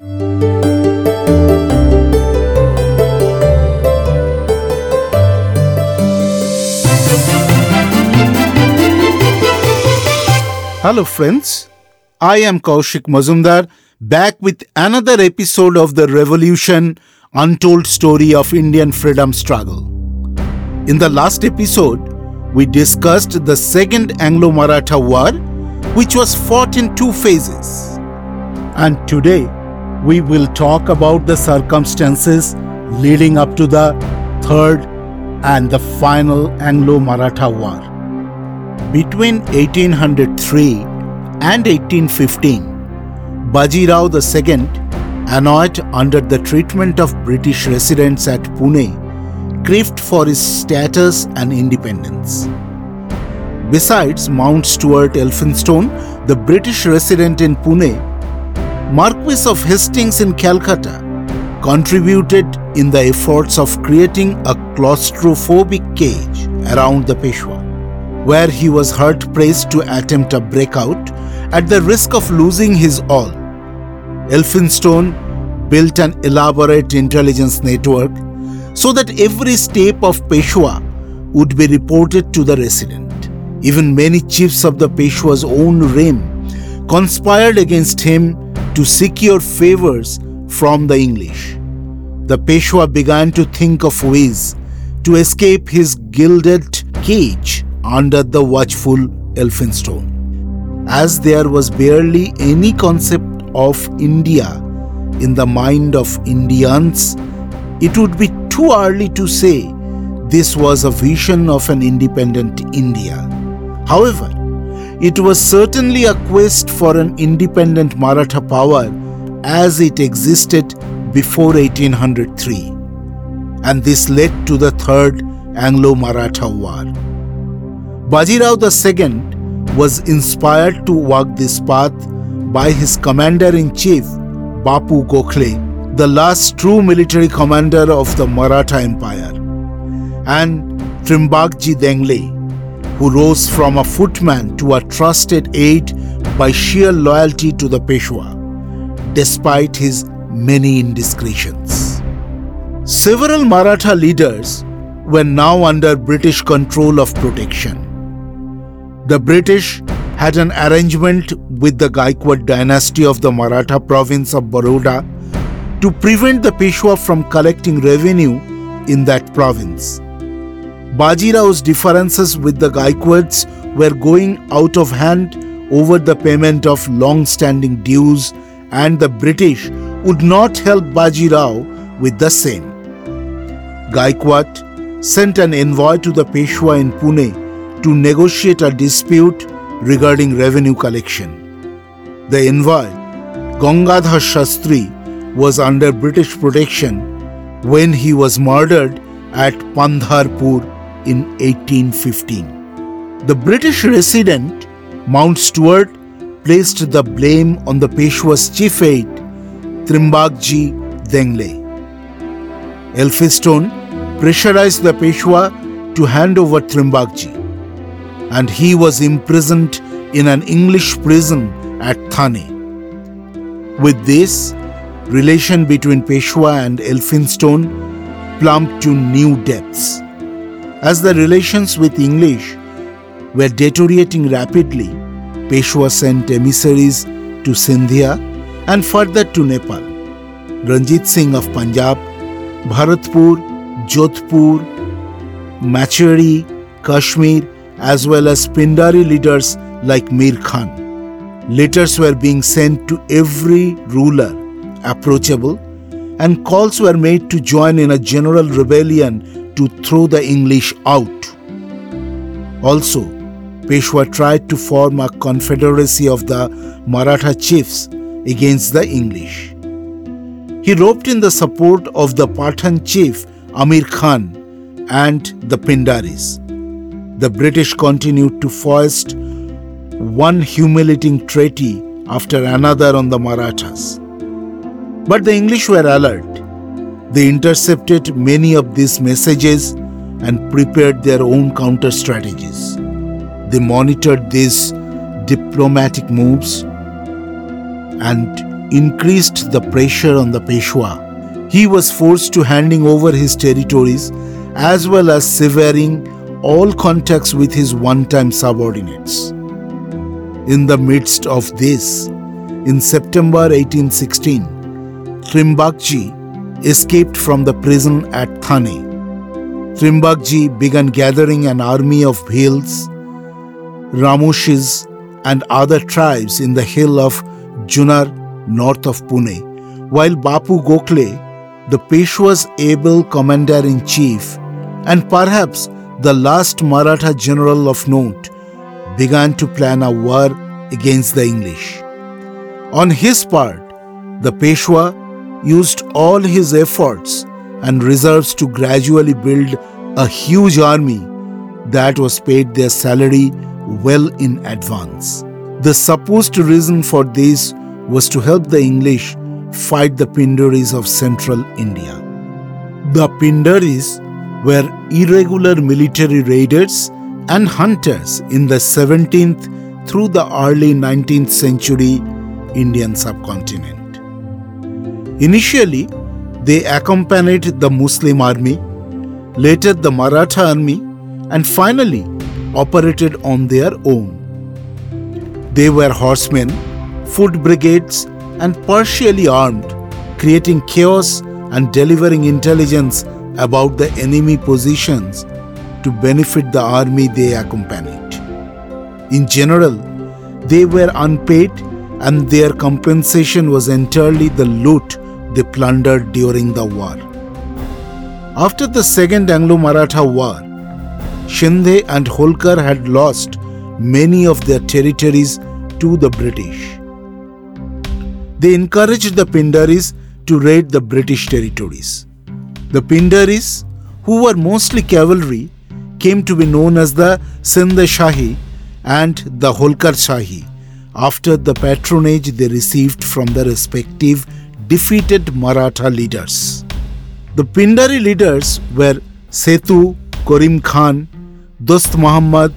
Hello, friends. I am Kaushik Mazumdar, back with another episode of the Revolution Untold Story of Indian Freedom Struggle. In the last episode, we discussed the Second Anglo Maratha War, which was fought in two phases. And today, we will talk about the circumstances leading up to the third and the final Anglo Maratha War. Between 1803 and 1815, Bajirao II, annoyed under the treatment of British residents at Pune, craved for his status and independence. Besides Mount Stuart Elphinstone, the British resident in Pune, Marquis of Hastings in Calcutta, contributed in the efforts of creating a claustrophobic cage around the Peshwa where he was hard pressed to attempt a breakout at the risk of losing his all. Elphinstone built an elaborate intelligence network so that every step of Peshwa would be reported to the resident. Even many chiefs of the Peshwa's own realm conspired against him to secure favors from the English. The Peshwa began to think of ways to escape his gilded cage under the watchful Elphinstone. As there was barely any concept of India in the mind of Indians, it would be too early to say this was a vision of an independent India. However, it was certainly a quest for an independent Maratha power as it existed before 1803. And this led to the Third Anglo Maratha War. Bajirao II was inspired to walk this path by his commander in chief, Bapu Gokhale, the last true military commander of the Maratha Empire, and Trimbakji Dengle, who rose from a footman to a trusted aide by sheer loyalty to the Peshwa, despite his many indiscretions. Several Maratha leaders were now under British control of protection. The British had an arrangement with the Gaikwad dynasty of the Maratha province of Baroda to prevent the Peshwa from collecting revenue in that province. Bajirao's differences with the Gaikwads were going out of hand over the payment of long standing dues, and the British would not help Bajirao with the same. Gaikwad sent an envoy to the Peshwa in Pune to negotiate a dispute regarding revenue collection. The envoy, Gangadhar Shastri, was under British protection when he was murdered at Pandharpur in 1815. The British resident, Mountstuart, placed the blame on the Peshwa's chief aide, Trimbakji Dengle. Elphinstone pressurized the Peshwa to hand over Trimbakji and he was imprisoned in an English prison at Thane. With this, relation between Peshwa and Elphinstone plumped to new depths. As the relations with English were deteriorating rapidly, Peshwa sent emissaries to Sindhia and further to Nepal. Ranjit Singh of Punjab, Bharatpur, Jodhpur, Machari, Kashmir, as well as Pindari leaders like Mir Khan. Letters were being sent to every ruler approachable, and calls were made to join in a general rebellion to throw the English out. Also, Peshwa tried to form a confederacy of the Maratha chiefs against the English. He roped in the support of the Pathan chief Amir Khan and the Pindaris the British continued to foist one humiliating treaty after another on the Marathas. But the English were alert. They intercepted many of these messages and prepared their own counter strategies. They monitored these diplomatic moves and increased the pressure on the Peshwa. He was forced to handing over his territories as well as severing all contacts with his one-time subordinates. In the midst of this, in September 1816, Trimbakji escaped from the prison at Thane. Trimbakji began gathering an army of Bhils, Ramoshis, and other tribes in the hill of Junnar north of Pune, while Bapu Gokhale, the Peshwa's able commander in chief, and perhaps the last Maratha general of note, began to plan a war against the English. On his part, the Peshwa used all his efforts and reserves to gradually build a huge army that was paid their salary well in advance. The supposed reason for this was to help the English fight the Pindaris of central India. The Pindaris were irregular military raiders and hunters in the 17th through the early 19th century Indian subcontinent. Initially, they accompanied the Muslim army, later the Maratha army, and finally operated on their own. They were horsemen, foot brigades, and partially armed, creating chaos and delivering intelligence about the enemy positions to benefit the army they accompanied. In general, they were unpaid and their compensation was entirely the loot they plundered during the war. After the Second Anglo Maratha War, Shinde and Holkar had lost many of their territories to the British. They encouraged the Pindaris to raid the British territories. The Pindaris, who were mostly cavalry, came to be known as the Sindh Shahi and the Holkar Shahi after the patronage they received from the respective defeated Maratha leaders. The Pindari leaders were Setu, Karim Khan, Dost Muhammad,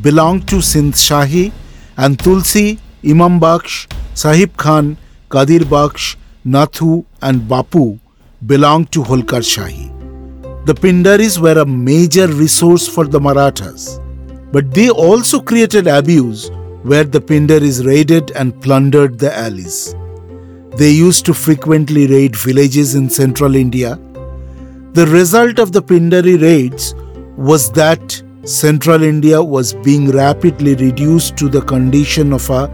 belonged to Sindh Shahi, and Tulsi, Imam Baksh, Sahib Khan, Kadir Baksh, Nathu, and Bapu belonged to Holkar Shahi. The Pindaris were a major resource for the Marathas, but they also created abuse where the Pindaris raided and plundered the alleys. They used to frequently raid villages in central India. The result of the Pindari raids was that central India was being rapidly reduced to the condition of a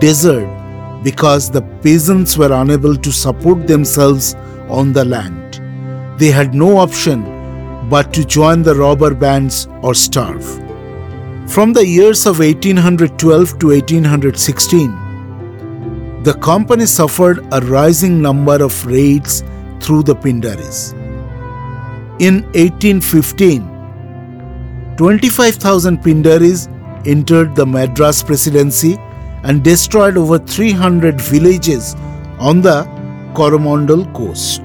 desert because the peasants were unable to support themselves on the land. They had no option but to join the robber bands or starve. From the years of 1812 to 1816, the company suffered a rising number of raids through the Pindaris. In 1815, 25,000 Pindaris entered the Madras presidency and destroyed over 300 villages on the Coromandel coast.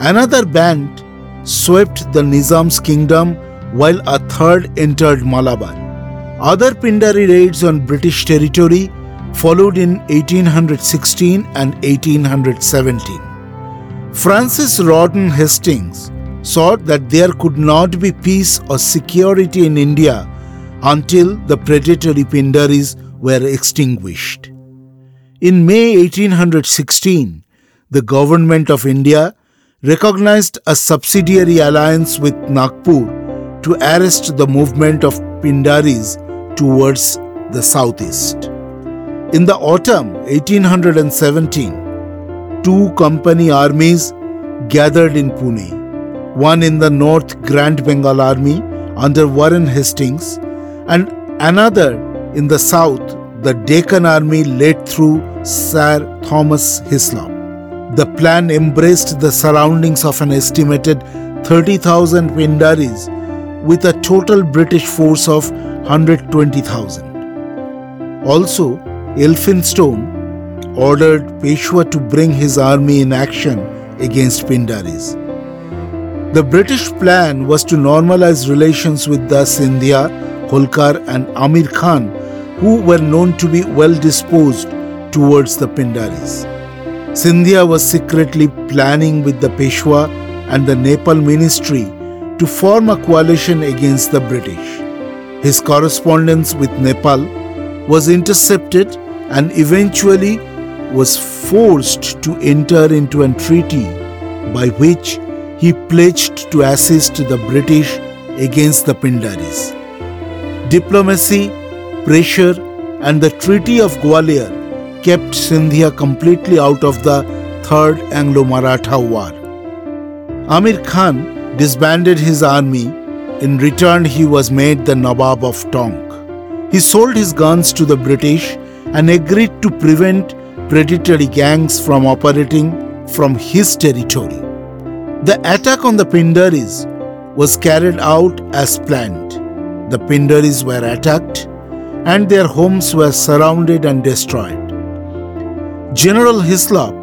Another band swept the Nizam's kingdom while a third entered Malabar. Other Pindari raids on British territory followed in 1816 and 1817. Francis Rawdon Hastings saw that there could not be peace or security in India until the predatory Pindaris were extinguished. In May 1816, the government of India recognized a subsidiary alliance with Nagpur to arrest the movement of Pindaris towards the southeast. In the autumn 1817, two company armies gathered in Pune one in the North Grand Bengal Army under Warren Hastings, and another in the South, the Deccan Army led through Sir Thomas Hislop. The plan embraced the surroundings of an estimated 30,000 Pindaris with a total British force of 120,000. Also, Elphinstone ordered Peshwa to bring his army in action against Pindaris. The British plan was to normalize relations with the Scindia, Holkar, and Amir Khan, who were known to be well disposed towards the Pindaris. Scindia was secretly planning with the Peshwa and the Nepal ministry to form a coalition against the British. His correspondence with Nepal was intercepted and eventually was forced to enter into a treaty by which he pledged to assist the British against the Pindaris. Diplomacy, pressure, and the Treaty of Gwalior kept Scindia completely out of the Third Anglo Maratha War. Amir Khan disbanded his army. In return, he was made the Nawab of Tonk. He sold his guns to the British and agreed to prevent predatory gangs from operating from his territory. The attack on the Pindaris was carried out as planned. The Pindaris were attacked and their homes were surrounded and destroyed. General Hislop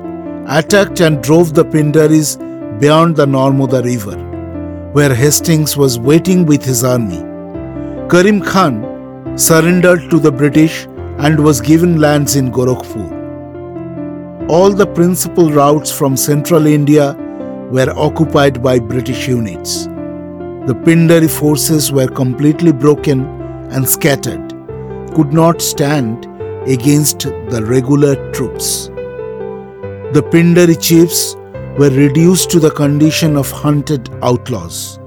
attacked and drove the Pindaris beyond the Narmada River, where Hastings was waiting with his army. Karim Khan surrendered to the British and was given lands in Gorakhpur. All the principal routes from central India were occupied by British units. The Pindari forces were completely broken and scattered, could not stand against the regular troops. The Pindari chiefs were reduced to the condition of hunted outlaws.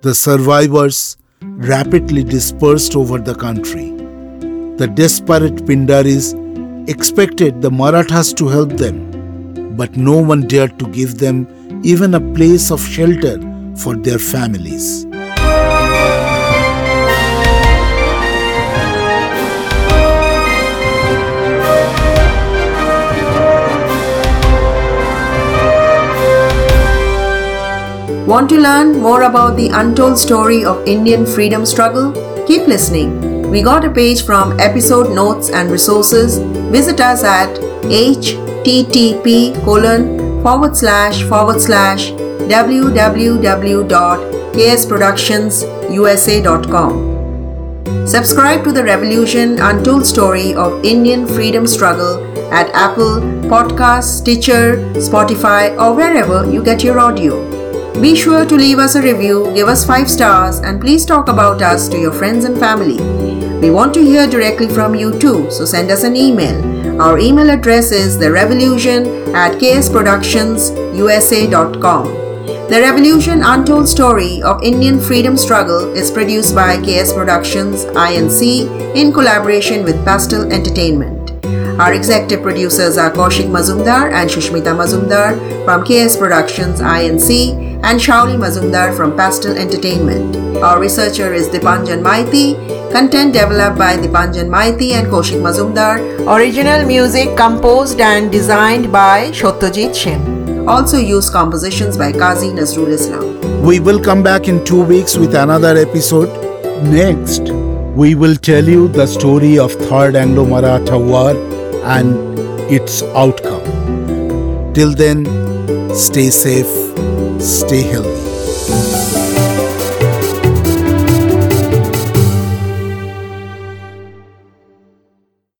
The survivors rapidly dispersed over the country. The desperate Pindaris expected the Marathas to help them, but no one dared to give them even a place of shelter for their families. Want to learn more about the untold story of Indian freedom struggle? Keep listening. We got a page from episode notes and resources. Visit us at http colon forward slash forward slash www.ksproductionsusa.com. Subscribe to the Revolution Untold Story of Indian Freedom Struggle at Apple, Podcast, Stitcher, Spotify, or wherever you get your audio. Be sure to leave us a review, give us 5 stars, and please talk about us to your friends and family. We want to hear directly from you too, so send us an email. Our email address is therevolution at ksproductionsusa.com. The Revolution Untold Story of Indian Freedom Struggle is produced by KS Productions INC in collaboration with Pastel Entertainment. Our executive producers are Kaushik Mazumdar and Susmita Mazumdar from KS Productions INC and Shanoli Majumdar from Pastel Entertainment. Our researcher is Dipanjan Maiti. Content developed by Dipanjan Maiti and Kaushik Mazumdar. Original music composed and designed by Satyajit Sen. Also used compositions by Qazi Nazrul Islam. We will come back in two weeks with another episode. Next, we will tell you the story of Third Anglo Maratha War and its outcome. Till then, stay safe, stay healthy.